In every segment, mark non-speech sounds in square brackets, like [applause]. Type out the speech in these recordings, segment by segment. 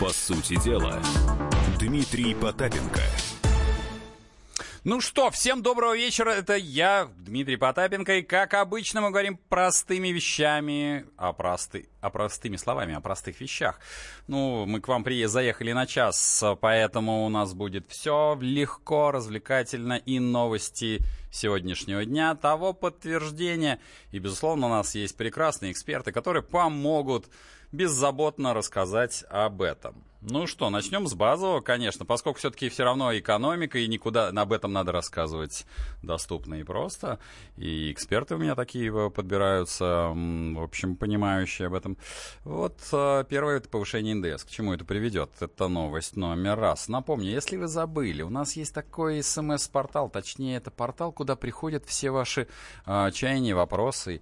По сути дела, Дмитрий Потапенко – ну что, всем доброго вечера. Это я, Дмитрий Потапенко. И как обычно мы говорим простыми вещами, о, просты, о простыми словами, о простых вещах. Ну, мы к вам приезд заехали на час, поэтому у нас будет все легко, развлекательно и новости сегодняшнего дня, того подтверждения. И, безусловно, у нас есть прекрасные эксперты, которые помогут беззаботно рассказать об этом. Ну что, начнем с базового, конечно, поскольку все-таки все равно экономика, и никуда об этом надо рассказывать доступно и просто. И эксперты у меня такие подбираются, в общем, понимающие об этом. Вот э, первое это повышение НДС. К чему это приведет? Это новость номер раз. Напомню, если вы забыли, у нас есть такой смс-портал, точнее, это портал, куда приходят все ваши э, чаяния, вопросы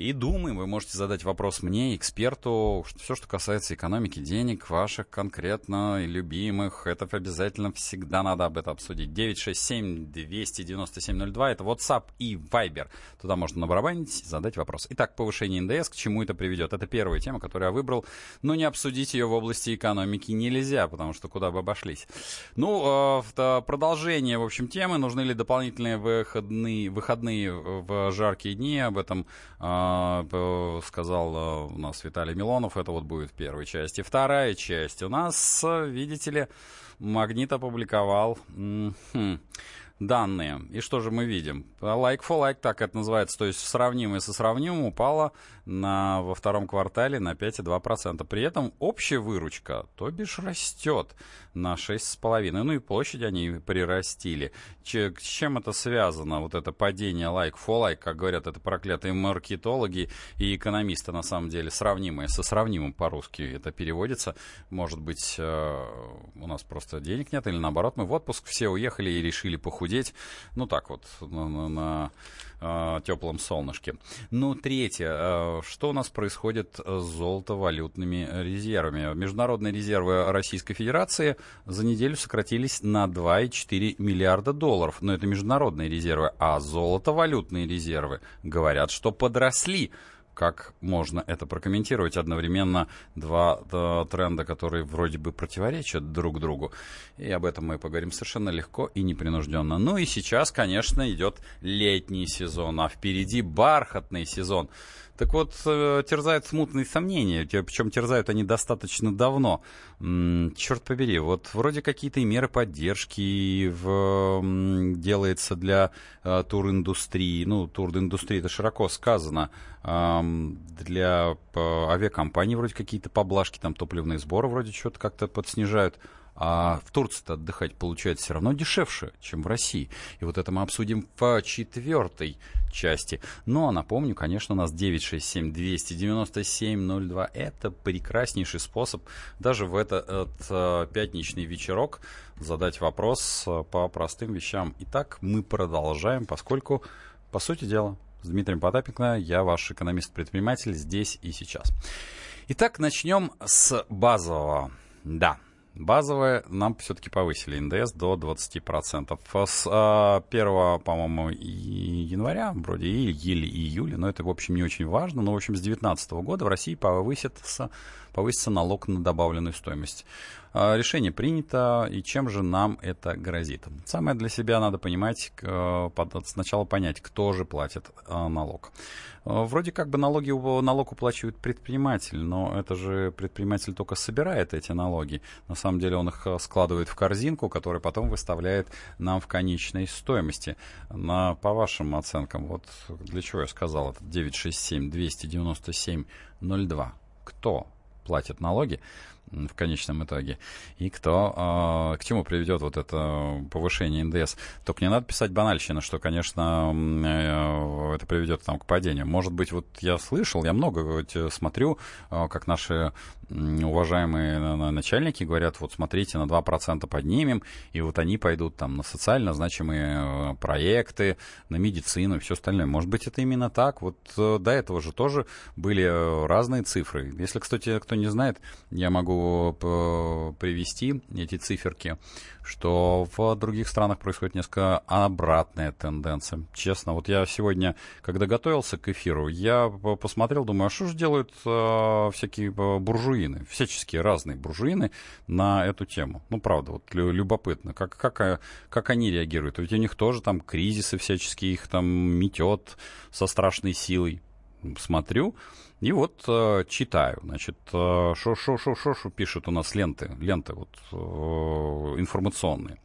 и думаем. Вы можете задать вопрос мне, эксперту, все, что касается экономики, денег, ваших конкретно любимых. Это обязательно всегда надо об этом обсудить. 967-297-02, это WhatsApp и Viber. Туда можно набарабанить, задать вопрос. Итак, повышение НДС, к чему это приведет? Это первая тема, которую я выбрал, но не обсудить ее в области экономики нельзя, потому что куда бы обошлись. Ну, э, продолжение, в общем, темы. Нужны ли дополнительные выходные, выходные в жаркие дни? Об этом а, сказал а, у нас Виталий Милонов, это вот будет в первой части. Вторая часть у нас, видите ли, Магнит опубликовал данные. И что же мы видим? Like for like, так это называется, то есть сравнимое со сравнимым упало на, во втором квартале на 5,2%. При этом общая выручка, то бишь, растет на 6,5%. Ну и площадь они прирастили. Че, с чем это связано? Вот это падение like for like, как говорят, это проклятые маркетологи и экономисты, на самом деле, сравнимые со сравнимым по-русски это переводится. Может быть, э, у нас просто денег нет, или наоборот, мы в отпуск все уехали и решили похудеть. Ну так вот, на, на, на э, теплом солнышке. Ну, третье. Э, что у нас происходит с золотовалютными резервами? Международные резервы Российской Федерации за неделю сократились на 2,4 миллиарда долларов. Но это международные резервы. А золотовалютные резервы говорят, что подросли как можно это прокомментировать одновременно два да, тренда, которые вроде бы противоречат друг другу. И об этом мы поговорим совершенно легко и непринужденно. Ну и сейчас, конечно, идет летний сезон, а впереди бархатный сезон. Так вот, э, терзают смутные сомнения, причем терзают они достаточно давно. Черт побери, вот вроде какие-то меры поддержки в, делается для э, туриндустрии. Ну, туриндустрии это широко сказано. Для авиакомпаний вроде какие-то поблажки, там топливные сборы вроде что-то как-то подснижают. А в Турции-то отдыхать получается все равно дешевше, чем в России. И вот это мы обсудим в четвертой части. Ну, а напомню, конечно, у нас 967-297-02. Это прекраснейший способ даже в этот э, пятничный вечерок задать вопрос э, по простым вещам. Итак, мы продолжаем, поскольку, по сути дела, с Дмитрием Потапенко, я ваш экономист-предприниматель здесь и сейчас. Итак, начнем с базового. Да, Базовое нам все-таки повысили НДС до 20%. С а, 1, по-моему, января, вроде или июля, но это, в общем, не очень важно, но, в общем, с 2019 года в России повысится, повысится налог на добавленную стоимость. А, решение принято, и чем же нам это грозит? Самое для себя надо понимать, сначала понять, кто же платит а, налог. А, вроде как бы налоги, налог уплачивает предприниматель, но это же предприниматель только собирает эти налоги. На самом деле он их складывает в корзинку, которая потом выставляет нам в конечной стоимости. На, по вашим оценкам, вот для чего я сказал, это 967 297 02. Кто платит налоги? В конечном итоге. И кто, э, к чему приведет вот это повышение НДС. Только не надо писать банальщина, что, конечно, э, это приведет там, к падению. Может быть, вот я слышал, я много э, смотрю, э, как наши уважаемые начальники говорят, вот смотрите, на 2% поднимем, и вот они пойдут там на социально значимые э, проекты, на медицину и все остальное. Может быть, это именно так. Вот э, до этого же тоже были разные цифры. Если, кстати, кто не знает, я могу привести эти циферки, что в других странах происходит несколько обратная тенденция. Честно, вот я сегодня, когда готовился к эфиру, я посмотрел, думаю, а что же делают э, всякие буржуины, всяческие разные буржуины на эту тему. Ну, правда, вот любопытно, как, как, как они реагируют. Ведь у них тоже там кризисы всяческие, их там метет со страшной силой. Смотрю, и вот э, читаю, значит, э, шо, шо, шо, шо, шо пишут у нас ленты, ленты вот э, информационные.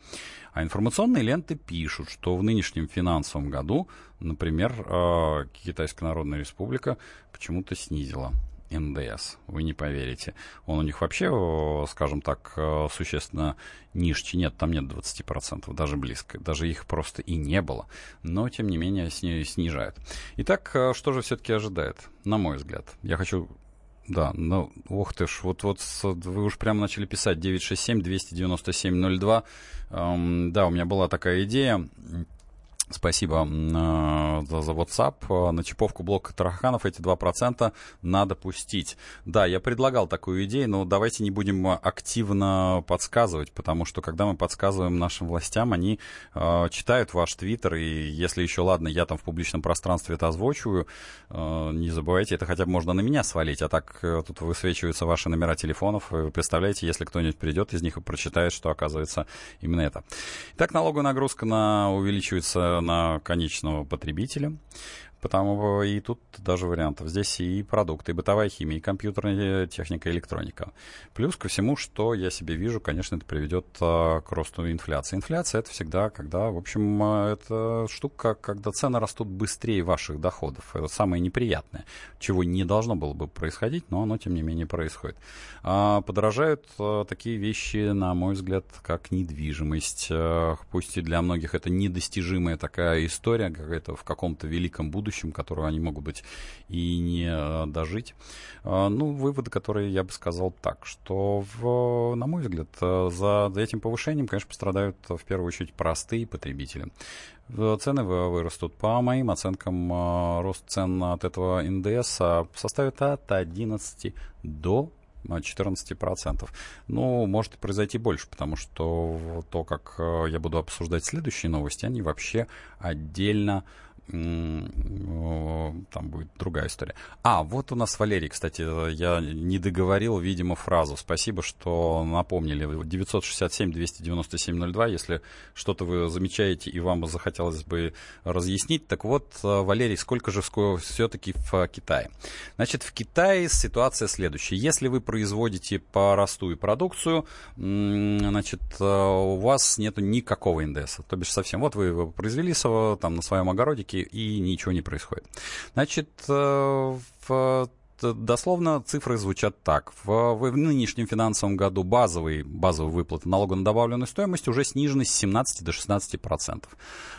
А информационные ленты пишут, что в нынешнем финансовом году, например, э, Китайская Народная Республика почему-то снизила НДС. Вы не поверите. Он у них вообще, скажем так, э, существенно ниже. Нет, там нет 20%, даже близко. Даже их просто и не было. Но, тем не менее, сни снижают. Итак, э, что же все-таки ожидает, на мой взгляд? Я хочу да, ну, ох ты ж, вот, вот вы уж прямо начали писать 967-297-02. Эм, да, у меня была такая идея Спасибо э, за, за WhatsApp. На чиповку блока тараханов эти 2% надо пустить. Да, я предлагал такую идею, но давайте не будем активно подсказывать, потому что когда мы подсказываем нашим властям, они э, читают ваш твиттер, и если еще, ладно, я там в публичном пространстве это озвучиваю, э, не забывайте, это хотя бы можно на меня свалить, а так э, тут высвечиваются ваши номера телефонов, вы представляете, если кто-нибудь придет из них и прочитает, что оказывается именно это. Итак, налоговая нагрузка на увеличивается на конечного потребителя. Потому и тут даже вариантов. Здесь и продукты, и бытовая химия, и компьютерная техника, и электроника. Плюс ко всему, что я себе вижу, конечно, это приведет а, к росту инфляции. Инфляция это всегда, когда, в общем, это штука, когда цены растут быстрее ваших доходов. Это самое неприятное, чего не должно было бы происходить, но оно, тем не менее, происходит. А, подорожают такие вещи, на мой взгляд, как недвижимость. Пусть и для многих это недостижимая такая история, какая-то в каком-то великом будущем, будущем, которую они могут быть и не э, дожить. А, ну, выводы, которые я бы сказал так, что, в, на мой взгляд, э, за этим повышением, конечно, пострадают в первую очередь простые потребители. Цены вырастут. По моим оценкам, э, рост цен от этого НДС составит от 11 до 14%. Ну, может произойти больше, потому что то, как я буду обсуждать следующие новости, они вообще отдельно там будет другая история. А, вот у нас Валерий, кстати, я не договорил, видимо, фразу. Спасибо, что напомнили. 967-297-02, если что-то вы замечаете и вам захотелось бы разъяснить. Так вот, Валерий, сколько же все-таки в Китае? Значит, в Китае ситуация следующая. Если вы производите простую продукцию, значит, у вас нету никакого НДСа. То бишь совсем. Вот вы произвели там на своем огородике и ничего не происходит. Значит, э, в дословно цифры звучат так. В, в нынешнем финансовом году базовый, базовый выплаты налога на добавленную стоимость уже снижены с 17 до 16 процентов.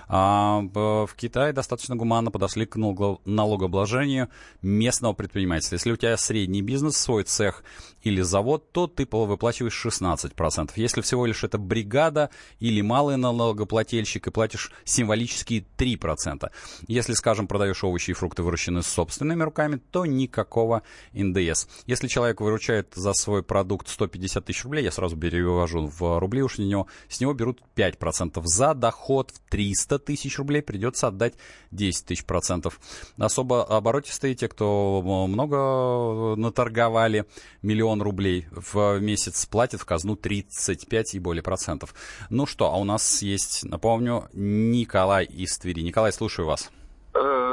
А в Китае достаточно гуманно подошли к налогообложению местного предпринимательства. Если у тебя средний бизнес, свой цех или завод, то ты выплачиваешь 16 процентов. Если всего лишь это бригада или малый налогоплательщик, и платишь символические 3 процента. Если, скажем, продаешь овощи и фрукты, выращенные собственными руками, то никакого никакого НДС. Если человек выручает за свой продукт 150 тысяч рублей, я сразу перевожу в рубли уж на него, с него берут 5%. За доход в 300 тысяч рублей придется отдать 10 тысяч процентов. Особо оборотистые, те, кто много наторговали, миллион рублей в месяц платят в казну 35 и более процентов. Ну что, а у нас есть, напомню, Николай из Твери. Николай, слушаю вас.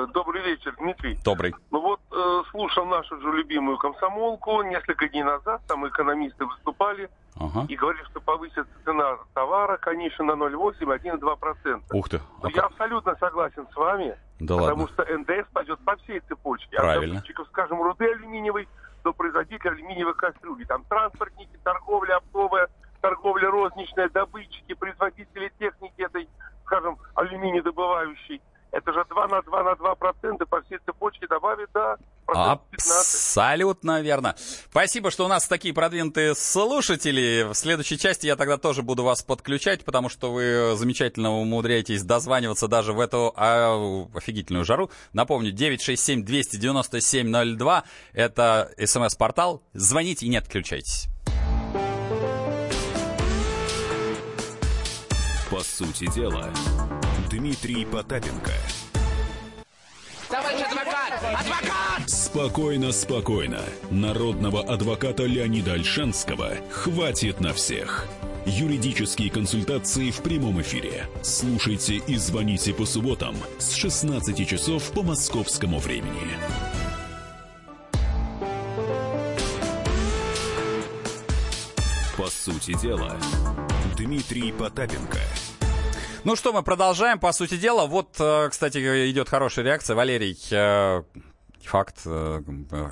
Добрый вечер, Дмитрий. Добрый. Ну вот, э, слушал нашу же любимую комсомолку, несколько дней назад там экономисты выступали ага. и говорили, что повысится цена товара, конечно, на 0,8-1,2%. Ух ты. А я абсолютно согласен с вами, да потому ладно. что НДС пойдет по всей цепочке. Правильно. От скажем, руды алюминиевой до производителя алюминиевой кастрюли. Там транспортники, торговля оптовая, торговля розничная, добытчики, производители техники этой, скажем, алюминий добывающей это же 2 на 2 на 2 процента по всей цепочке добавить, да, Абсолютно верно. Спасибо, что у нас такие продвинутые слушатели. В следующей части я тогда тоже буду вас подключать, потому что вы замечательно умудряетесь дозваниваться даже в эту а, офигительную жару. Напомню, 967-297-02 — это смс-портал. Звоните и не отключайтесь. По сути дела, Дмитрий Потапенко. Товарищ адвокат! Адвокат! Спокойно, спокойно. Народного адвоката Леонида Альшанского хватит на всех. Юридические консультации в прямом эфире. Слушайте и звоните по субботам с 16 часов по московскому времени. По сути дела, Дмитрий Потапенко. Ну что, мы продолжаем, по сути дела. Вот, э, кстати, идет хорошая реакция. Валерий э, факт, э,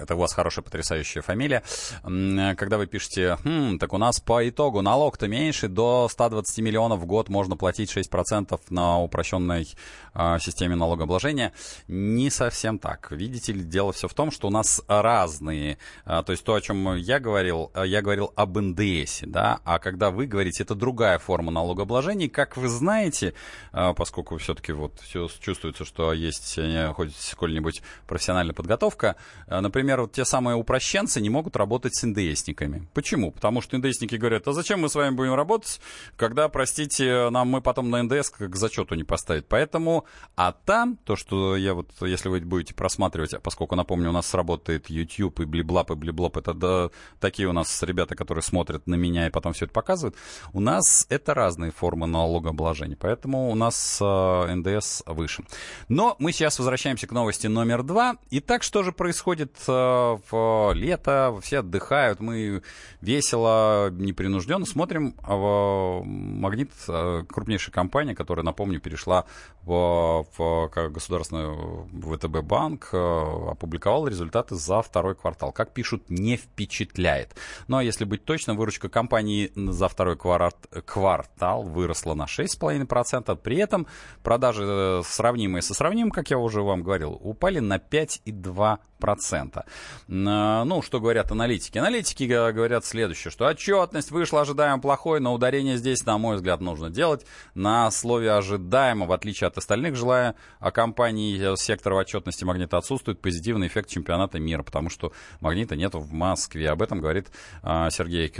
это у вас хорошая, потрясающая фамилия. Когда вы пишете, хм, так у нас по итогу налог-то меньше, до 120 миллионов в год можно платить 6% на упрощенной а, системе налогообложения. Не совсем так. Видите ли, дело все в том, что у нас разные, а, то есть то, о чем я говорил, а, я говорил об НДС, да, а когда вы говорите, это другая форма налогообложения, как вы знаете, поскольку все-таки вот все чувствуется, что есть э, хоть сколь-нибудь профессиональный подготовка. Э, например, вот те самые упрощенцы не могут работать с НДСниками. Почему? Потому что НДСники говорят, а зачем мы с вами будем работать, когда, простите, нам мы потом на НДС к зачету не поставить. Поэтому, а там, то, что я вот, если вы будете просматривать, поскольку, напомню, у нас работает YouTube и Блиблап и Блиблоп, это да, такие у нас ребята, которые смотрят на меня и потом все это показывают, у нас это разные формы налогообложения, поэтому у нас э, НДС выше. Но мы сейчас возвращаемся к новости номер два. Итак, так что же происходит э, в лето? Все отдыхают, мы весело, непринужденно смотрим. А Магнит, э, крупнейшая компания, которая, напомню, перешла в, в государственный ВТБ банк, э, опубликовал результаты за второй квартал. Как пишут, не впечатляет. А если быть точным, выручка компании за второй квартал выросла на 6,5%. При этом продажи, сравнимые со сравнимым, как я уже вам говорил, упали на 5,2%. 2%. Ну, что говорят аналитики? Аналитики говорят следующее, что отчетность вышла ожидаемо плохой, но ударение здесь, на мой взгляд, нужно делать на слове ожидаемо, в отличие от остальных, желая о компании сектора отчетности Магнита отсутствует позитивный эффект чемпионата мира, потому что Магнита нет в Москве. Об этом говорит Сергей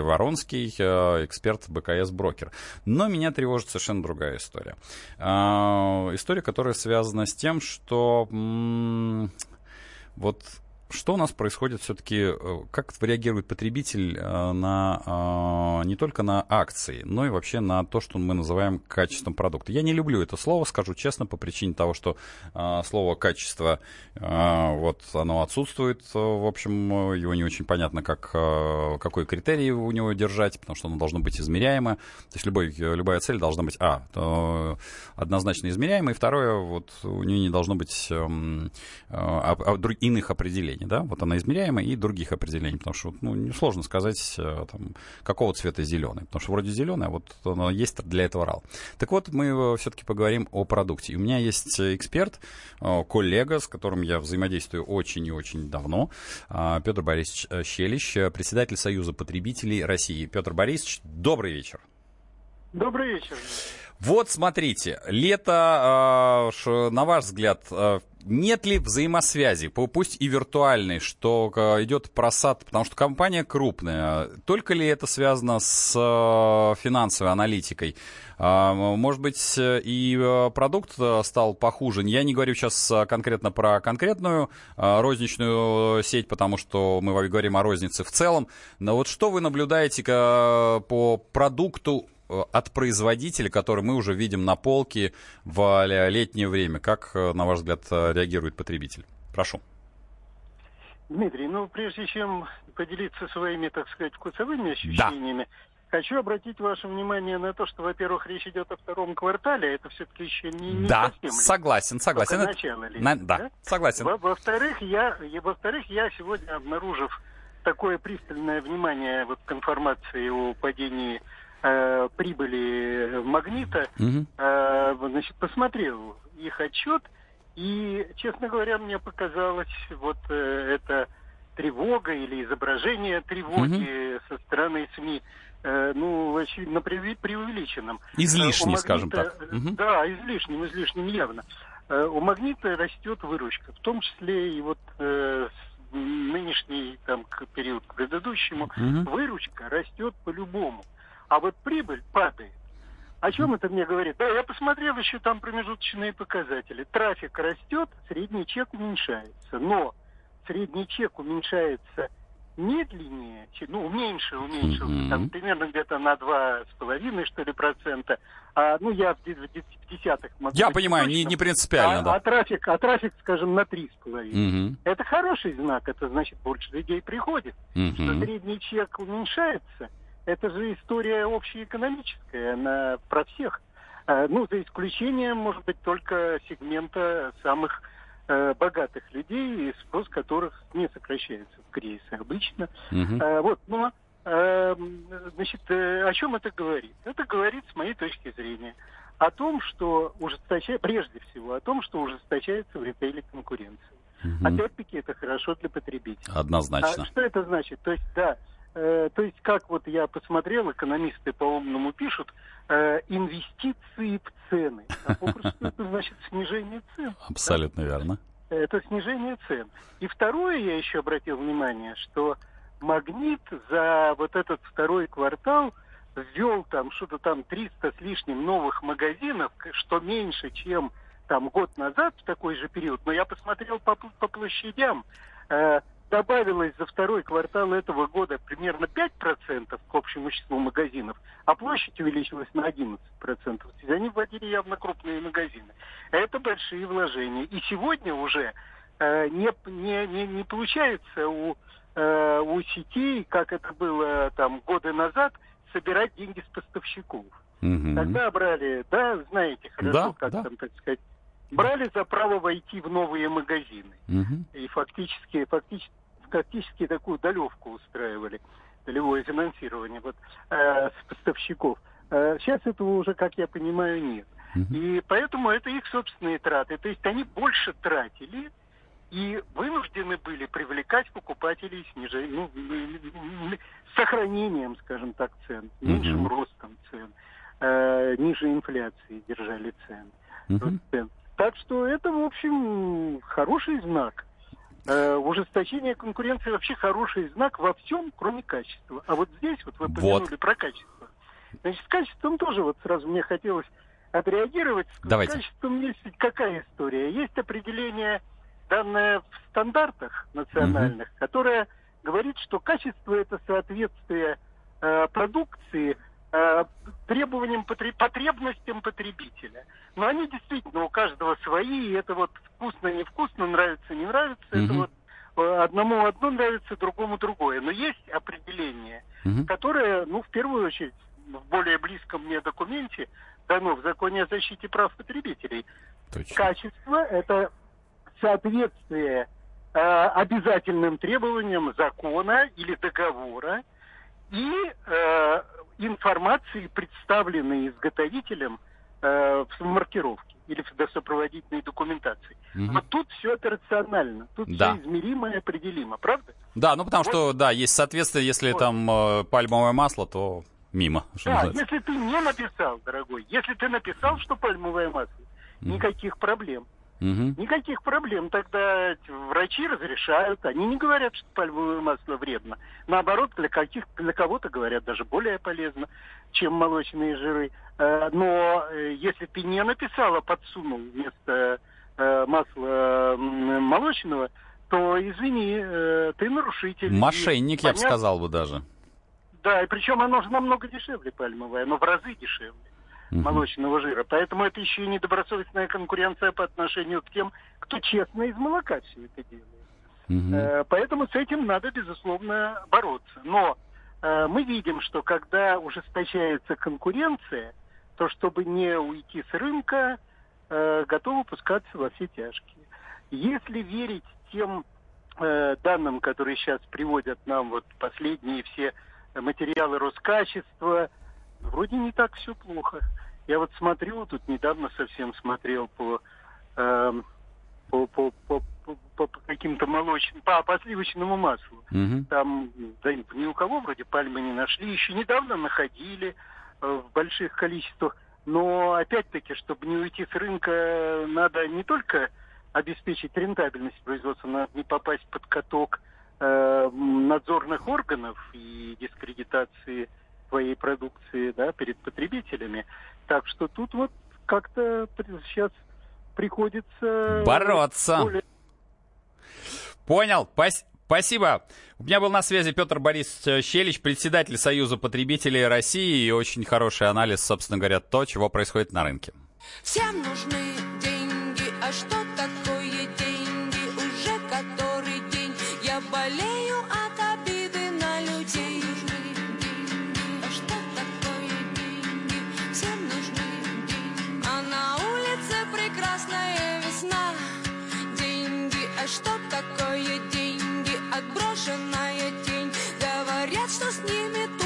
Воронский, эксперт БКС Брокер. Но меня тревожит совершенно другая история. История, которая связана с тем, что вот что у нас происходит все-таки, э, как реагирует потребитель э, на, э, не только на акции, но и вообще на то, что мы называем качеством продукта. Я не люблю это слово, скажу честно, по причине того, что слово качество, вот оно отсутствует, в общем, его не очень понятно, как, какой критерий у него держать, потому что оно должно быть измеряемо. То есть любой, любая цель должна быть, а, однозначно измеряемой, и второе, вот у нее не должно быть эм, иных определений определений, да, вот она измеряемая, и других определений, потому что, ну, несложно сказать, э, там, какого цвета зеленый, потому что вроде зеленый, а вот оно есть для этого RAL. Так вот, мы э, все-таки поговорим о продукте. И у меня есть эксперт, э, коллега, с которым я взаимодействую очень и очень давно, Петр Борисович Щелищ, председатель Союза потребителей России. Петр Борисович, добрый вечер. Добрый вечер. Вот смотрите, лето, на ваш взгляд, нет ли взаимосвязи, пусть и виртуальной, что э, идет просад, потому что компания крупная, только ли это связано с э, финансовой аналитикой? А, может быть, и э, продукт стал похуже. Я не говорю сейчас конкретно про конкретную розничную сеть, потому что мы говорим о рознице в целом. Но вот что вы наблюдаете по продукту от производителя, который мы уже видим на полке в летнее время? Как, э, на ваш взгляд, э, реагирует потребитель? Прошу. Дмитрий, ну, прежде чем поделиться своими, так сказать, вкусовыми ощущениями, да. хочу обратить ваше внимание на то, что, во-первых, речь идет о втором квартале, а это все-таки еще не, не да, совсем согласен, согласен. Это... начало лета, на... да, да, согласен. Во- во-вторых, я, во-вторых, я сегодня обнаружив такое пристальное внимание вот к информации о падении э, прибыли магнита, угу. э, значит, посмотрел их отчет, и, честно говоря, мне показалось вот э, это тревога или изображение тревоги угу. со стороны СМИ, э, ну, очевидно, преувеличенным. Излишне, магнита, скажем так. Угу. Да, излишним, излишним явно. Э, у магнита растет выручка, в том числе и вот э, нынешний там период к предыдущему, угу. выручка растет по-любому. А вот прибыль падает. О чем это мне говорит? Да, я посмотрел еще там промежуточные показатели. Трафик растет, средний чек уменьшается. Но средний чек уменьшается медленнее, ну, меньше уменьшился, mm-hmm. там примерно где-то на два с половиной, что ли, процента. А, ну, я в, в десятых могу Я понимаю, не, не принципиально, а, да. А трафик, а трафик, скажем, на три с половиной. Mm-hmm. Это хороший знак, это значит, больше людей приходит. Mm-hmm. Что средний чек уменьшается, это же история общеэкономическая, она про всех. А, ну, за исключением, может быть, только сегмента самых э, богатых людей, спрос которых не сокращается в кризисе обычно. Угу. Вот, но э, значит, э, о чем это говорит? Это говорит, с моей точки зрения, о том, что ужесточается, прежде всего, о том, что ужесточается в ритейле конкуренция. Угу. Опять-таки, это хорошо для потребителей. Однозначно. А что это значит? То есть, да, э, то есть, как вот я посмотрел, экономисты по-умному пишут, э, инвестиции в цены. А попросту это [laughs] значит снижение цен. Абсолютно да? верно. Это снижение цен. И второе, я еще обратил внимание, что Магнит за вот этот второй квартал ввел там что-то там 300 с лишним новых магазинов, что меньше, чем там год назад в такой же период. Но я посмотрел по, по площадям. Э, добавилось за второй квартал этого года примерно 5% к общему числу магазинов, а площадь увеличилась на 11%. То есть они вводили явно крупные магазины. Это большие вложения. И сегодня уже э, не, не, не, не получается у, э, у сетей, как это было там годы назад, собирать деньги с поставщиков. Угу. Тогда брали, да, знаете хорошо, да, как да. там, так сказать, брали за право войти в новые магазины. Угу. И фактически, фактически, фактически такую долевку устраивали, долевое финансирование вот, э, с поставщиков. Э, сейчас этого уже, как я понимаю, нет. Угу. И поэтому это их собственные траты. То есть они больше тратили и вынуждены были привлекать покупателей снижением, ну, с сохранением, скажем так, цен, меньшим угу. ростом цен, э, ниже инфляции держали цены. Угу. Так что это, в общем, хороший знак. Э, ужесточение конкуренции вообще хороший знак во всем, кроме качества. А вот здесь вот вы упомянули вот. про качество. Значит, с качеством тоже вот сразу мне хотелось отреагировать. Давайте. С качеством есть какая история? Есть определение, данное в стандартах национальных, угу. которое говорит, что качество это соответствие э, продукции требованиям, потребностям потребителя. Но они действительно у каждого свои, и это вот вкусно, невкусно, нравится, не нравится, mm-hmm. это вот э, одному одно нравится, другому другое. Но есть определение, mm-hmm. которое, ну, в первую очередь, в более близком мне документе дано в законе о защите прав потребителей. Точно. Качество – это соответствие э, обязательным требованиям закона или договора и э, информации, представленной изготовителем э, в маркировке или в досопроводительной документации. Угу. Вот тут все это рационально, тут да. все измеримо и определимо, правда? Да, ну потому вот. что, да, есть соответствие, если вот. там э, пальмовое масло, то мимо. да, называется. если ты не написал, дорогой, если ты написал, что пальмовое масло, угу. никаких проблем. Угу. Никаких проблем. Тогда врачи разрешают. Они не говорят, что пальмовое масло вредно. Наоборот, для, каких, для кого-то говорят даже более полезно, чем молочные жиры. Э, но э, если ты не написала, подсунул вместо э, масла молочного, то, извини, ты нарушитель. Мошенник, и, я бы сказал бы даже. Да, и причем оно же намного дешевле пальмовое, оно в разы дешевле угу. молочного жира. Поэтому это еще и недобросовестная конкуренция по отношению к тем, кто честно из молока все это делает. Угу. Поэтому с этим надо, безусловно, бороться. Но э, мы видим, что когда ужесточается конкуренция, то чтобы не уйти с рынка, э, готовы пускаться во все тяжкие. Если верить тем данным, которые сейчас приводят нам вот последние все материалы Роскачества, вроде не так все плохо. Я вот смотрю, тут недавно совсем смотрел по, э, по, по, по, по, по каким-то молочным, по, по сливочному маслу. Угу. Там да, ни у кого вроде пальмы не нашли. Еще недавно находили э, в больших количествах. Но опять-таки, чтобы не уйти с рынка, надо не только обеспечить рентабельность производства, надо не попасть под каток э, надзорных органов и дискредитации своей продукции да, перед потребителями. Так что тут вот как-то сейчас приходится... Бороться. Более... Понял. Пас... Спасибо. У меня был на связи Петр Борис Щелич, председатель Союза потребителей России, и очень хороший анализ, собственно говоря, то, чего происходит на рынке. Всем нужны деньги, а что такое деньги? Уже который день я болею Отброшенная тень. Говорят, что с ними тупо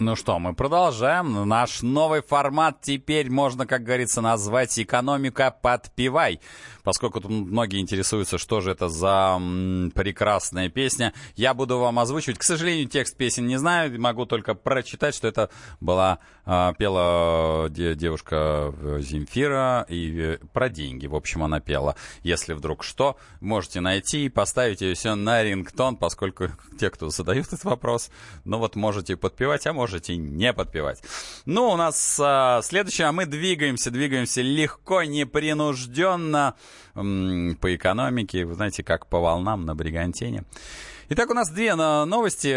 Ну что, мы продолжаем. Наш новый формат теперь можно, как говорится, назвать «Экономика подпевай». Поскольку тут многие интересуются, что же это за прекрасная песня, я буду вам озвучивать. К сожалению, текст песен не знаю, могу только прочитать, что это была, а, пела де- девушка э, Земфира и э, про деньги, в общем, она пела. Если вдруг что, можете найти и поставить ее все на рингтон, поскольку [laughs] те, кто задают этот вопрос, ну вот можете подпевать, а можете не подпевать. Ну, у нас а, следующее, а мы двигаемся, двигаемся легко, непринужденно по экономике, вы знаете, как по волнам на Бригантине. Итак, у нас две но- новости,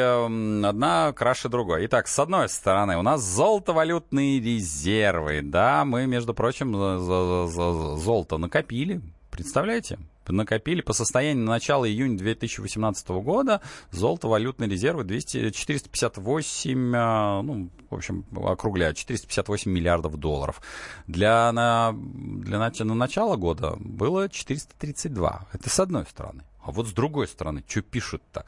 одна краше другой. Итак, с одной стороны, у нас золотовалютные резервы. Да, мы, между прочим, золото накопили. Представляете? Накопили по состоянию на начало июня 2018 года золото-валютные резервы 200, 458, а, ну, в общем, округляю, 458 миллиардов долларов. Для, на, для на начало года было 432. Это с одной стороны. А вот с другой стороны, что пишут-то?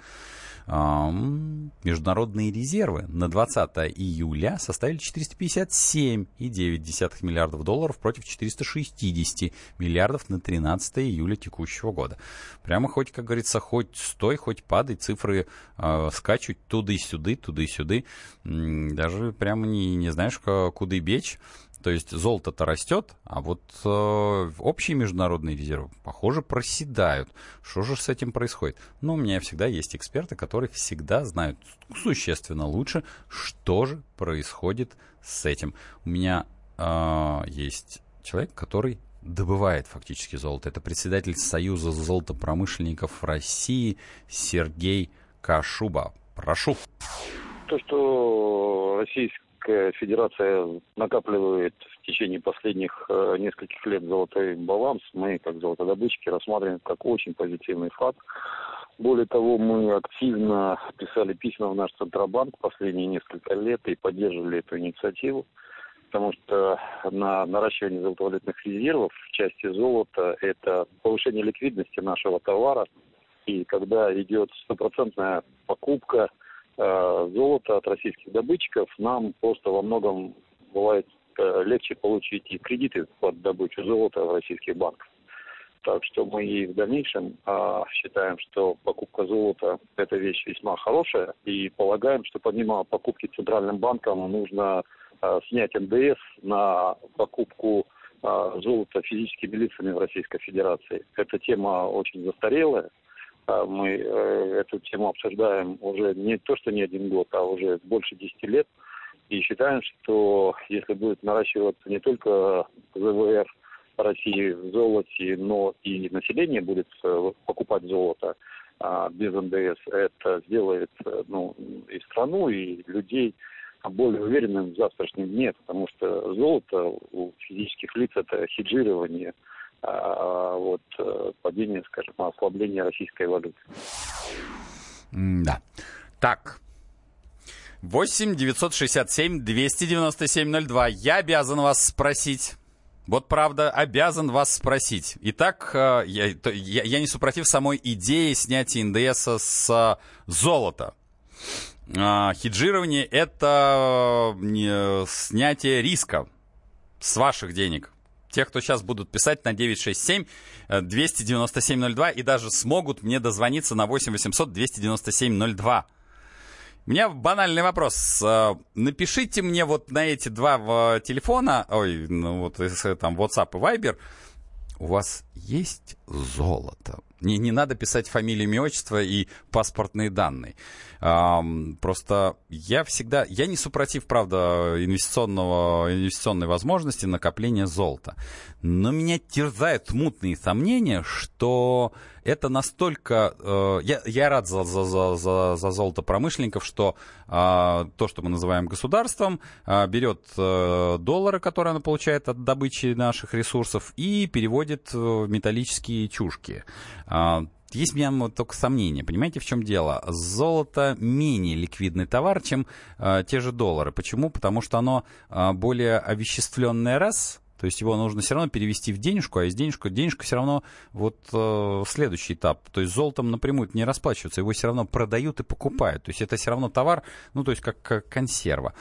Международные резервы на 20 июля составили 457,9 миллиардов долларов против 460 миллиардов на 13 июля текущего года. Прямо хоть, как говорится, хоть стой, хоть падай, цифры э, скачут туды-сюды, туды-сюды. М, Даже прямо не, не знаешь, куда бечь. То есть золото-то растет, а вот э, общие международные резервы, похоже, проседают. Что же с этим происходит? Ну, у меня всегда есть эксперты, которые всегда знают существенно лучше, что же происходит с этим. У меня э, есть человек, который добывает фактически золото. Это председатель Союза золотопромышленников России Сергей Кашуба. Прошу. То, что Российская Федерация накапливает в течение последних э, нескольких лет золотой баланс, мы, как золотодобытчики, рассматриваем как очень позитивный факт. Более того, мы активно писали письма в наш Центробанк последние несколько лет и поддерживали эту инициативу, потому что на наращивание золотовалютных резервов в части золота – это повышение ликвидности нашего товара, и когда идет стопроцентная покупка э, золота от российских добытчиков, нам просто во многом бывает э, легче получить и кредиты под добычу золота в российских банках. Так что мы и в дальнейшем а, считаем, что покупка золота – это вещь весьма хорошая, и полагаем, что помимо покупки центральным банком нужно а, снять НДС на покупку а, золота физическими лицами в Российской Федерации. Эта тема очень застарелая, мы э, эту тему обсуждаем уже не то, что не один год, а уже больше 10 лет. И считаем, что если будет наращиваться не только ЗВР России в золоте, но и население будет э, покупать золото а, без НДС, это сделает ну, и страну, и людей более уверенным в завтрашнем дне, потому что золото у физических лиц это хеджирование, а вот падение, скажем, ослабление российской валюты. Да. Так, 8 967 297 02. Я обязан вас спросить. Вот правда, обязан вас спросить. Итак, э, я, я, я не супротив самой идеи снятия НДС с золота. А, хеджирование — это э, снятие риска с ваших денег. Тех, кто сейчас будут писать на 967 297 02 и даже смогут мне дозвониться на 8 800 297 02. У меня банальный вопрос. А, напишите мне вот на эти два телефона, ой, ну вот там WhatsApp и Viber, у вас есть золото? Не, не надо писать фамилию, имя, отчество и паспортные данные. А, просто я всегда... Я не супротив, правда, инвестиционного, инвестиционной возможности накопления золота. Но меня терзают мутные сомнения, что это настолько... Э, я, я рад за, за, за, за, за золото промышленников, что э, то, что мы называем государством, э, берет э, доллары, которые оно получает от добычи наших ресурсов, и переводит в металлические чушки. Э, есть у меня только сомнения. Понимаете, в чем дело? Золото менее ликвидный товар, чем э, те же доллары. Почему? Потому что оно э, более овеществленное раз, то есть его нужно все равно перевести в денежку, а из денежку денежка все равно вот э, следующий этап. То есть золотом напрямую не расплачиваются, его все равно продают и покупают. То есть это все равно товар, ну то есть как, как консерва.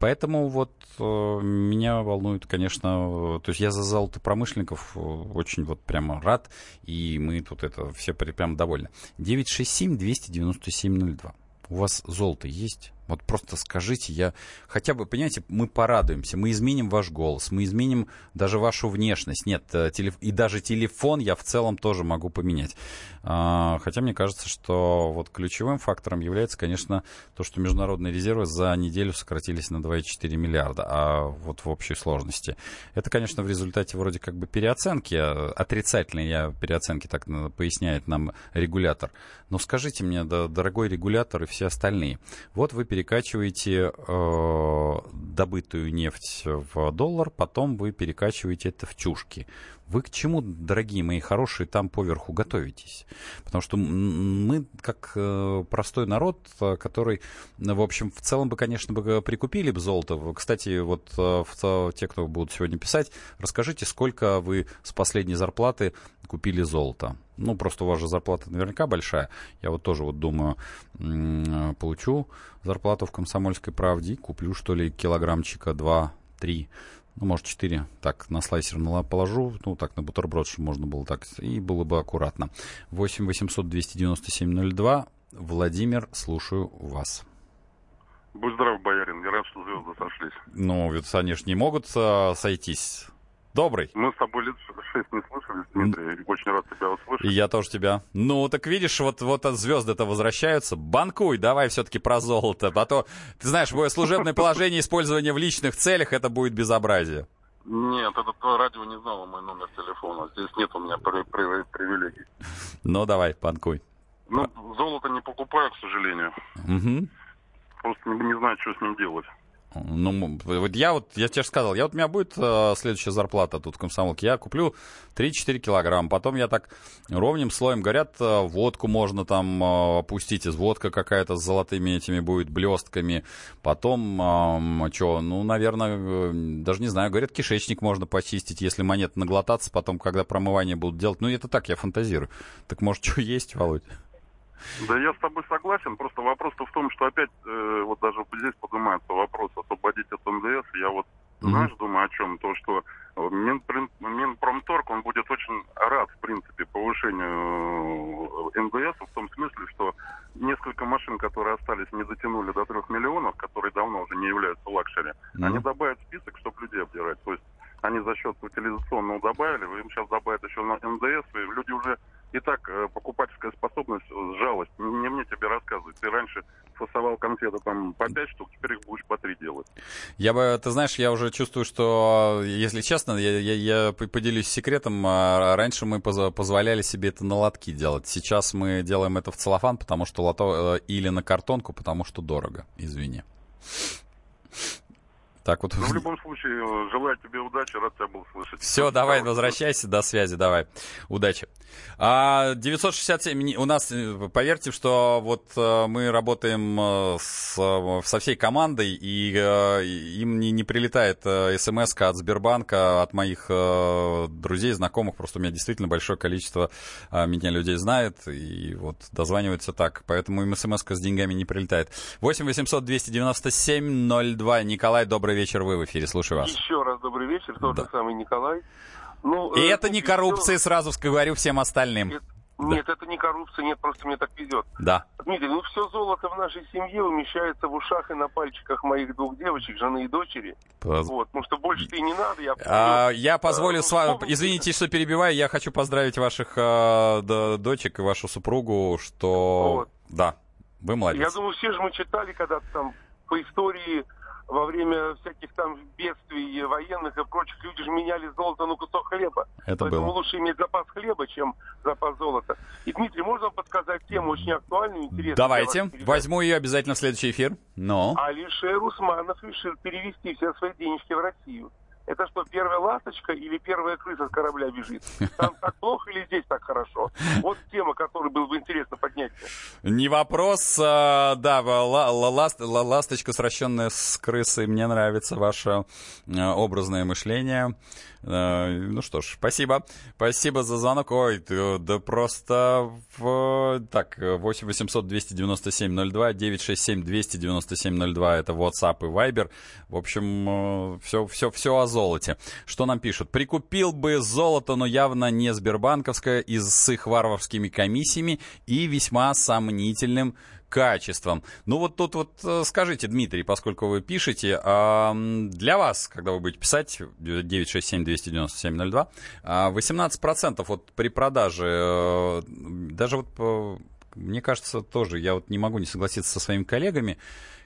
Поэтому вот э, меня волнует, конечно, э, то есть я за золотопромышленников э, очень вот прямо рад, и мы тут это все прям довольны. 967-297-02. У вас золото есть? Вот просто скажите, я хотя бы, понимаете, мы порадуемся, мы изменим ваш голос, мы изменим даже вашу внешность. Нет, э, телеф... и даже телефон я в целом тоже могу поменять. А, хотя мне кажется, что вот ключевым фактором является, конечно, то, что международные резервы за неделю сократились на 2,4 миллиарда, а вот в общей сложности. Это, конечно, в результате вроде как бы переоценки, отрицательной я переоценки, так поясняет нам регулятор. Но скажите мне, дорогой регулятор и все остальные, вот вы перед перекачиваете э, добытую нефть в доллар, потом вы перекачиваете это в чушки. Вы к чему, дорогие мои хорошие, там поверху готовитесь? Потому что мы, как э, простой народ, э, который, в общем, в целом бы, конечно, бы прикупили бы золото. Кстати, вот э, те, кто будут сегодня писать, расскажите, сколько вы с последней зарплаты купили золото? Ну, просто у вас же зарплата наверняка большая. Я вот тоже вот думаю, получу зарплату в «Комсомольской правде», куплю, что ли, килограммчика 2-3 ну, может, 4, так, на слайсер положу, ну, так, на бутерброд, чтобы можно было так, и было бы аккуратно. 8 800 297 02. Владимир, слушаю вас. Будь здоров, боярин, я рад, что звезды сошлись. Ну, ведь они же не могут а, сойтись. Добрый. Мы с тобой лет шесть не слышались, Дмитрий. Очень рад тебя услышать. И я тоже тебя. Ну, так видишь, вот, вот звезды-то возвращаются. Банкуй, давай все-таки про золото. А то, ты знаешь, мое служебное положение использования в личных целях, это будет безобразие. Нет, это радио не знало мой номер телефона. Здесь нет у меня при, при, привилегий. Ну, давай, банкуй. Ну, золото не покупаю, к сожалению. Угу. Просто не знаю, что с ним делать. Ну, вот я вот, я тебе же сказал, я вот у меня будет э, следующая зарплата тут в комсомолке, я куплю 3-4 килограмма, потом я так ровнем слоем, говорят, э, водку можно там э, опустить, из водка какая-то с золотыми этими будет блестками, потом, э, что, ну, наверное, э, даже не знаю, говорят, кишечник можно почистить, если монет наглотаться, потом, когда промывание будут делать, ну, это так, я фантазирую. Так может, что есть, Володь? Да я с тобой согласен, просто вопрос-то в том, что опять э, вот даже здесь поднимается вопрос освободить от НДС. Я вот, mm-hmm. знаешь, думаю о чем? То, что Минприн, Минпромторг, он будет очень рад, в принципе, повышению э, НДС, в том смысле, что несколько машин, которые остались, не дотянули до трех миллионов, которые давно уже не являются luxury, mm-hmm. они добавят список, чтобы людей обдирать. То есть они за счет утилизационного добавили, им сейчас добавят еще на НДС, и люди уже Итак, э, покупательская способность сжалась. Не мне тебе рассказывать. Ты раньше фасовал конфеты там по 5 штук, теперь их будешь по 3 делать. Я бы, ты знаешь, я уже чувствую, что, если честно, я, я, я поделюсь секретом. А, раньше мы позволяли себе это на лотки делать. Сейчас мы делаем это в целлофан, потому что лото... Э, или на картонку, потому что дорого. Извини. Так вот. Ну, в любом случае, э, желаю тебе удачи, рад тебя был слышать. Все, давай, возвращайся, до связи, давай. Удачи. А 967, у нас, э, поверьте, что вот э, мы работаем с, со всей командой, и им не, не прилетает смс от Сбербанка, от моих друзей, знакомых, просто у меня действительно большое количество меня людей знает, и вот дозваниваются так, поэтому им смс с деньгами не прилетает. 8 800 297 02. Николай, добрый добрый вечер, вы в эфире, слушаю вас. Еще раз добрый вечер, тот да. же самый Николай. Ну, И э, это не коррупция, все... сразу говорю всем остальным. Нет, да. нет, это не коррупция, нет, просто мне так везет. Да. Дмитрий, ну все золото в нашей семье умещается в ушах и на пальчиках моих двух девочек, жены и дочери. Поз... Вот, потому что больше ты не надо. Я, а, я позволю а, с вами, извините, что перебиваю, я хочу поздравить ваших а, дочек и вашу супругу, что... Вот. Да, вы молодец. Я думаю, все же мы читали когда-то там по истории во время всяких там бедствий военных и прочих люди же меняли золото на кусок хлеба. Это Поэтому было. лучше иметь запас хлеба, чем запас золота. И, Дмитрий, можно вам подсказать тему очень актуальную, интересную? Давайте. Возьму ее обязательно в следующий эфир. Но. Алишер Усманов решил перевести все свои денежки в Россию это что, первая ласточка или первая крыса с корабля бежит? Там так плохо или здесь так хорошо? Вот тема, которую было бы интересно поднять. Не вопрос, а, да, ла, ла, ласт, ла, ласточка, сращенная с крысой. Мне нравится ваше а, образное мышление. А, ну что ж, спасибо. Спасибо за звонок. Ой, да просто... В... Так, 8 800 297 02, 967 297 02 это WhatsApp и Viber. В общем, все, все, все о золоте. Что нам пишут? Прикупил бы золото, но явно не Сбербанковское, из с их варварскими комиссиями и весьма сомнительным качеством. Ну вот тут вот э, скажите, Дмитрий, поскольку вы пишете, для вас, когда вы будете писать 967-297-02, 18% вот при продаже, э, даже вот э, мне кажется тоже, я вот не могу не согласиться со своими коллегами,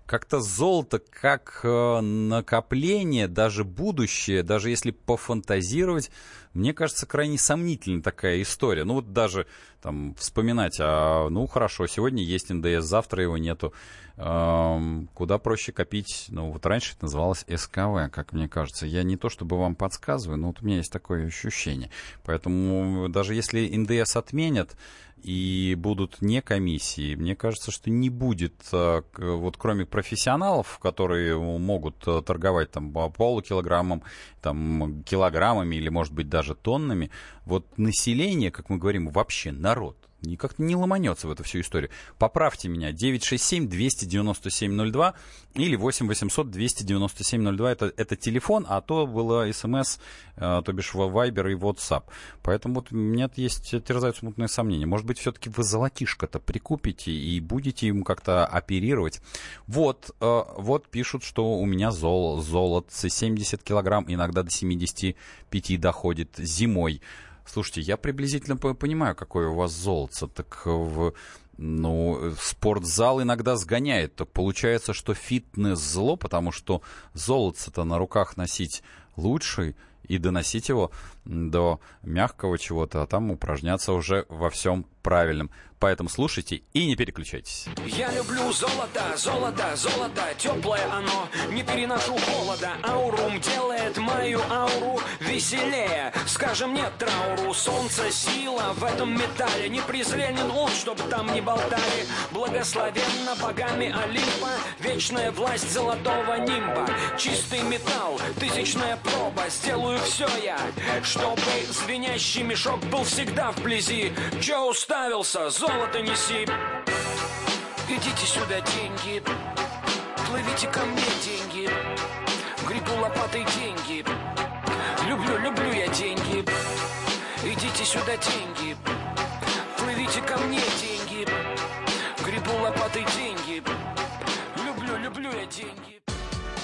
как-то золото как накопление, даже будущее, даже если пофантазировать, мне кажется, крайне сомнительная такая история. Ну вот даже там вспоминать, а, ну хорошо, сегодня есть НДС, завтра его нету. Эм, куда проще копить, ну вот раньше это называлось СКВ, как мне кажется. Я не то чтобы вам подсказываю, но вот у меня есть такое ощущение. Поэтому даже если НДС отменят, и будут не комиссии, мне кажется, что не будет, э, вот кроме профессионалов, которые могут э, торговать там полукилограммом, там килограммами или, может быть, даже тоннами, вот население, как мы говорим, вообще народ, никак не ломанется в эту всю историю. Поправьте меня, 967-297-02 или 8 800 297 02 это, это телефон, а то было смс, э, то бишь Viber и WhatsApp. Поэтому вот у меня есть терзают смутные сомнения. Может быть, все-таки вы золотишко-то прикупите и будете ему как-то оперировать. Вот, э, вот пишут, что у меня зол, золото 70 килограмм, иногда до 75 доходит зимой. Слушайте, я приблизительно понимаю, какое у вас золото. Так в, ну, спортзал иногда сгоняет. Так получается, что фитнес зло, потому что золото-то на руках носить лучше и доносить его до мягкого чего-то, а там упражняться уже во всем правильном. Поэтому слушайте и не переключайтесь. Я люблю золото, золото, золото, теплое оно, не переношу холода. Аурум делает мою ауру веселее. Скажем нет трауру, солнце, сила в этом металле. Не презренен он, чтоб там не болтали. Благословенно богами Олимпа, вечная власть золотого нимба. Чистый металл, тысячная проба, сделаю все я, чтобы звенящий мешок был всегда вблизи. Че уставился, золото неси. Идите сюда, деньги. Плывите ко мне, деньги. Грибу лопатой деньги. Люблю, люблю я деньги. Идите сюда, деньги. Плывите ко мне, деньги. Грибу лопатой деньги. Люблю, люблю я деньги.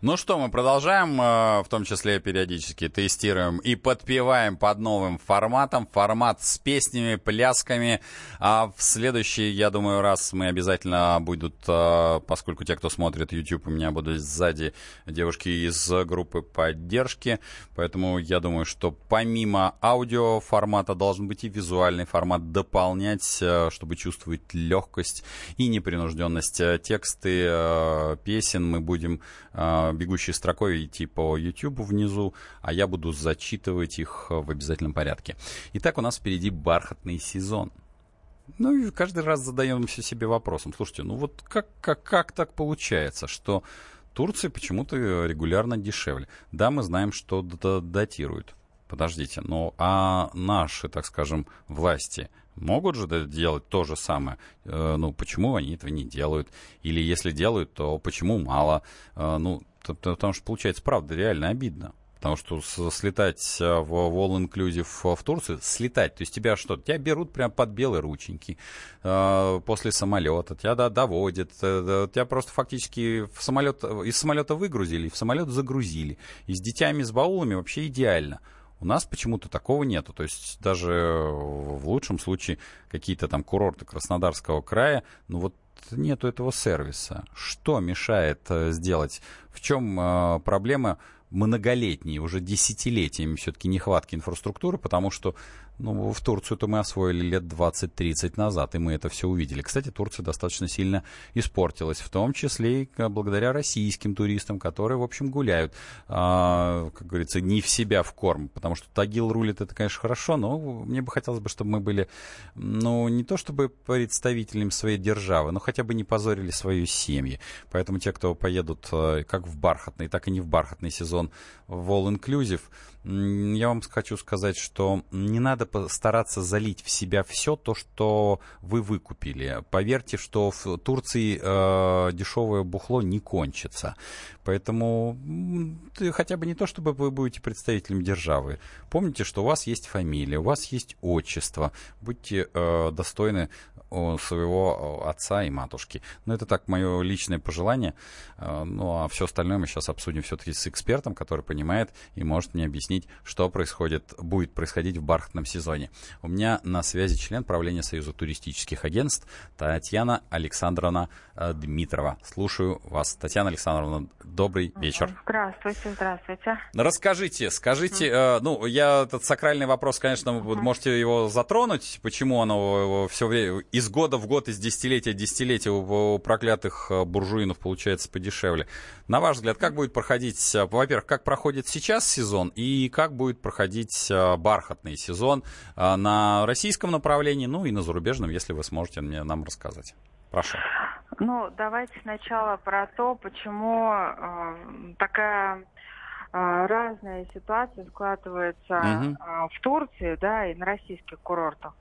ну что, мы продолжаем, э, в том числе периодически тестируем и подпеваем под новым форматом. Формат с песнями, плясками. А в следующий, я думаю, раз мы обязательно будут, э, поскольку те, кто смотрит YouTube, у меня будут сзади девушки из группы поддержки. Поэтому я думаю, что помимо аудио формата должен быть и визуальный формат дополнять, э, чтобы чувствовать легкость и непринужденность. Тексты песен мы будем бегущей строкой идти по YouTube внизу, а я буду зачитывать их в обязательном порядке. Итак, у нас впереди бархатный сезон. Ну и каждый раз задаемся себе вопросом. Слушайте, ну вот как, как, как так получается, что Турция почему-то регулярно дешевле? Да, мы знаем, что датируют. Подождите, ну а наши, так скажем, власти могут же делать то же самое. Э, ну, почему они этого не делают? Или если делают, то почему мало? Э, ну, потому что получается, правда, реально обидно. Потому что слетать э, в All Inclusive в Турцию, слетать, то есть тебя что, тебя берут прямо под белые рученьки э, после самолета, тебя доводят, э, тебя просто фактически в самолет, из самолета выгрузили, в самолет загрузили. И с детьми, с баулами вообще идеально. У нас почему-то такого нету. То есть даже в лучшем случае какие-то там курорты Краснодарского края, ну вот нету этого сервиса. Что мешает э, сделать? В чем э, проблема многолетней, уже десятилетиями все-таки нехватки инфраструктуры, потому что ну, в Турцию-то мы освоили лет 20-30 назад, и мы это все увидели. Кстати, Турция достаточно сильно испортилась, в том числе и благодаря российским туристам, которые, в общем, гуляют, а, как говорится, не в себя в корм, потому что Тагил рулит, это, конечно, хорошо, но мне бы хотелось бы, чтобы мы были, ну, не то чтобы представителями своей державы, но хотя бы не позорили свои семьи. Поэтому те, кто поедут э, как в бархатный, так и не в бархатный сезон в All Inclusive, я вам хочу сказать, что не надо стараться залить в себя все то, что вы выкупили. Поверьте, что в Турции э, дешевое бухло не кончится. Поэтому хотя бы не то, чтобы вы будете представителем державы. Помните, что у вас есть фамилия, у вас есть отчество. Будьте э, достойны у своего отца и матушки. Но это так, мое личное пожелание. Э, ну, а все остальное мы сейчас обсудим все-таки с экспертом, который понимает и может мне объяснить, что происходит, будет происходить в бархатном сезоне. У меня на связи член правления Союза туристических агентств Татьяна Александровна э, Дмитрова. Слушаю вас. Татьяна Александровна, добрый вечер. Здравствуйте, здравствуйте. Расскайте, скажите, mm. ну, я этот сакральный вопрос, конечно, вы mm. можете его затронуть, почему оно все время из года в год, из десятилетия в десятилетие у, проклятых э, буржуинов получается подешевле. На ваш взгляд, как будет проходить, э, во-первых, как проходит сейчас сезон и как будет проходить э, бархатный сезон на российском направлении, ну и на зарубежном, если вы сможете мне, нам рассказать. Прошу. Ну, давайте сначала про то, почему э, такая разная ситуация складывается угу. в Турции, да, и на российских курортах.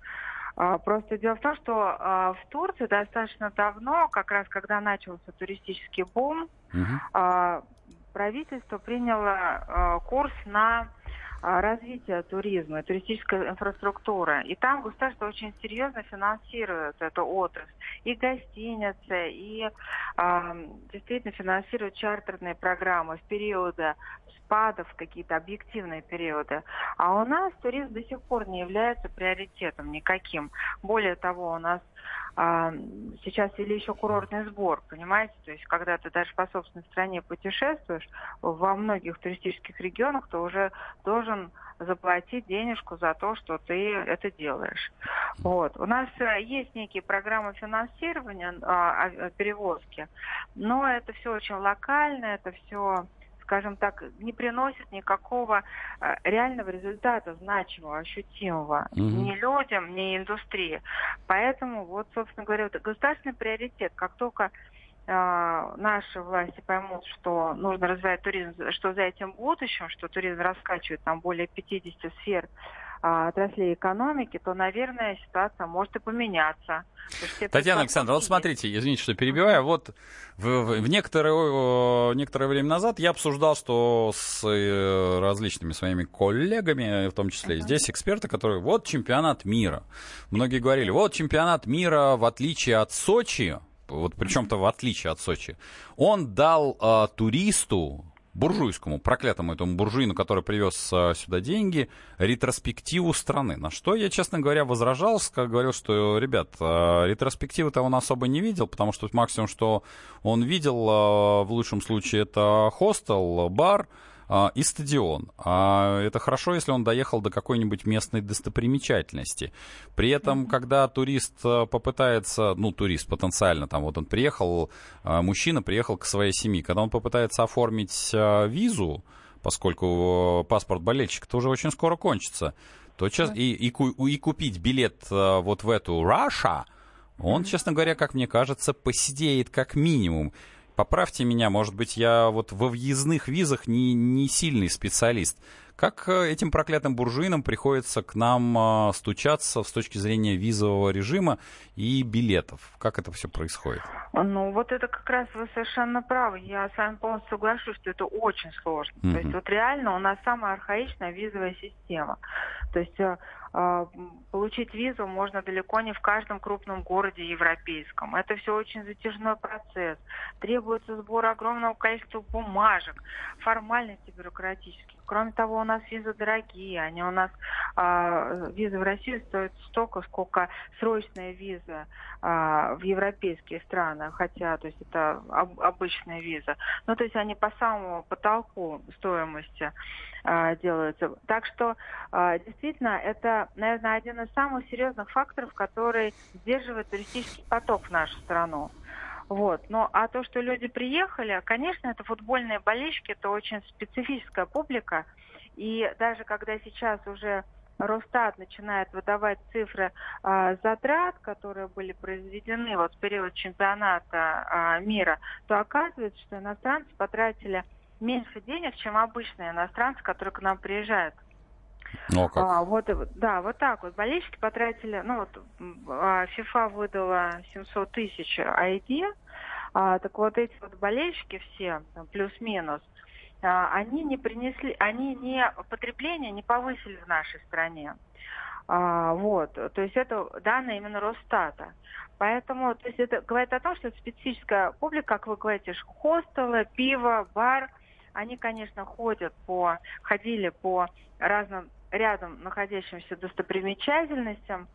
А, просто дело в том, что а, в Турции достаточно давно, как раз когда начался туристический бум, угу. правительство приняло курс на развитие туризма, туристической инфраструктуры. И там государство очень серьезно финансирует эту отрасль. И гостиницы, и э, действительно финансирует чартерные программы в периоды спадов, какие-то объективные периоды. А у нас туризм до сих пор не является приоритетом никаким. Более того, у нас а, сейчас или еще курортный сбор, понимаете? То есть, когда ты даже по собственной стране путешествуешь, во многих туристических регионах ты уже должен заплатить денежку за то, что ты это делаешь. Вот. У нас э, есть некие программы финансирования а, а, перевозки, но это все очень локально, это все скажем так, не приносит никакого э, реального результата, значимого, ощутимого угу. ни людям, ни индустрии. Поэтому, вот, собственно говоря, вот государственный приоритет, как только э, наши власти поймут, что нужно развивать туризм, что за этим будущем, что туризм раскачивает там более 50 сфер а, отраслей экономики, то, наверное, ситуация может и поменяться. Татьяна Александровна, вот смотрите, извините, что перебиваю. Вот в, в, в некоторое, некоторое время назад я обсуждал, что с э, различными своими коллегами, в том числе uh-huh. здесь эксперты, которые вот чемпионат мира. Многие говорили, вот чемпионат мира, в отличие от Сочи, вот причем-то в отличие от Сочи, он дал э, туристу буржуйскому, проклятому этому буржуину, который привез а, сюда деньги, ретроспективу страны. На что я, честно говоря, возражал, говорил, что, ребят, а, ретроспективы-то он особо не видел, потому что максимум, что он видел, а, в лучшем случае, это хостел, бар, а, и стадион. А это хорошо, если он доехал до какой-нибудь местной достопримечательности. При этом, mm-hmm. когда турист а, попытается, ну, турист потенциально, там вот он приехал, а, мужчина приехал к своей семье, когда он попытается оформить визу, поскольку паспорт болельщика тоже очень скоро кончится, то сейчас и, и, и купить билет вот в эту Russia, он, честно говоря, как мне кажется, посидеет как минимум. Поправьте меня, может быть, я вот во въездных визах не, не сильный специалист. Как э, этим проклятым буржуинам приходится к нам а, стучаться с точки зрения визового режима и билетов? Как это все происходит? Ну, вот это как раз вы совершенно правы. Я с вами полностью соглашусь, что это очень сложно. Mm-hmm. То есть вот реально у нас самая архаичная визовая система. То есть э, получить визу можно далеко не в каждом крупном городе европейском. Это все очень затяжной процесс. Требуется сбор огромного количества бумажек, формальности бюрократических. Кроме того, у нас визы дорогие. Они у нас а, визы в Россию стоят столько, сколько срочная виза а, в европейские страны, хотя, то есть это об, обычная виза. Ну, то есть они по самому потолку стоимости а, делаются. Так что а, действительно это, наверное, один из самых серьезных факторов, который сдерживает туристический поток в нашу страну. Вот. Ну, а то, что люди приехали, конечно, это футбольные болельщики, это очень специфическая публика. И даже когда сейчас уже Росстат начинает выдавать цифры а, затрат, которые были произведены вот в период чемпионата а, мира, то оказывается, что иностранцы потратили меньше денег, чем обычные иностранцы, которые к нам приезжают. Ну, как? А, вот, да, вот так вот. Болельщики потратили, ну вот, FIFA выдала 700 тысяч ID, а, так вот эти вот болельщики все, плюс-минус, а, они не принесли, они не потребление не повысили в нашей стране. А, вот, то есть это данные именно Росстата. Поэтому, то есть это говорит о том, что это специфическая публика, как вы говорите, хостелы, пиво, бар, они, конечно, ходят по, ходили по разным рядом находящимся достопримечательностям,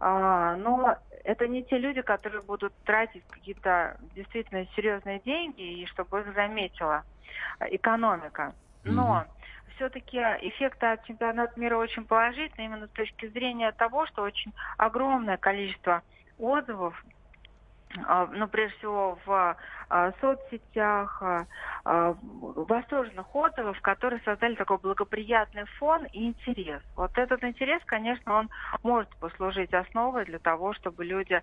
а, но это не те люди, которые будут тратить какие-то действительно серьезные деньги, и чтобы их заметила экономика. Но mm-hmm. все-таки эффект от чемпионата мира очень положительный, именно с точки зрения того, что очень огромное количество отзывов ну, прежде всего, в а, соцсетях, а, восторженных отзывов, которые создали такой благоприятный фон и интерес. Вот этот интерес, конечно, он может послужить основой для того, чтобы люди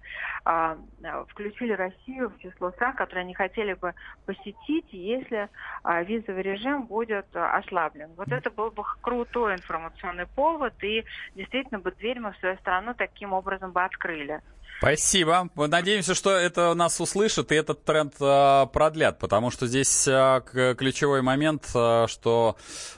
включили Россию в число стран, которые они хотели бы посетить, если визовый режим будет ослаблен. Вот это был бы крутой информационный повод, и действительно бы дверь мы в свою страну таким образом бы открыли. Спасибо. Мы надеемся, что это нас услышат и этот тренд э, продлят, потому что здесь э, ключевой момент, э, что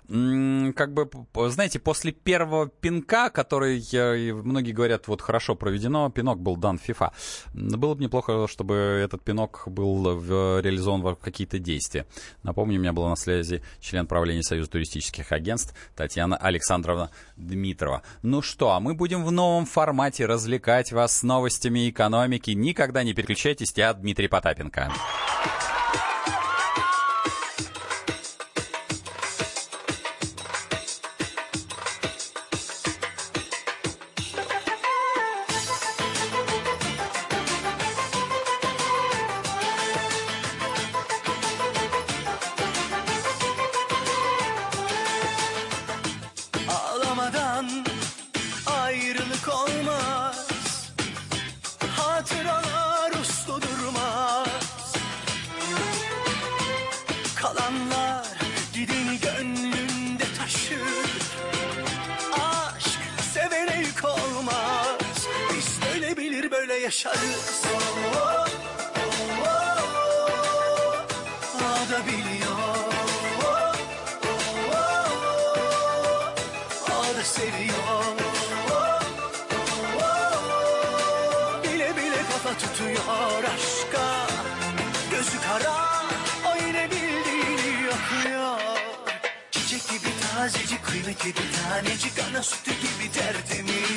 э, как бы, знаете, после первого пинка, который, э, многие говорят, вот хорошо проведено, пинок был дан FIFA. Было бы неплохо, чтобы этот пинок был в, реализован в какие-то действия. Напомню, у меня была на связи член правления Союза туристических агентств Татьяна Александровна Дмитрова. Ну что, а мы будем в новом формате развлекать вас новостями новостями экономики. Никогда не переключайтесь, я Дмитрий Потапенко. Tutuyor aşka. Gözü kara o yine bildiğini yapıyor. Çiçek gibi tazecik kıymetli bir tanecik Ana sütü gibi tertemiz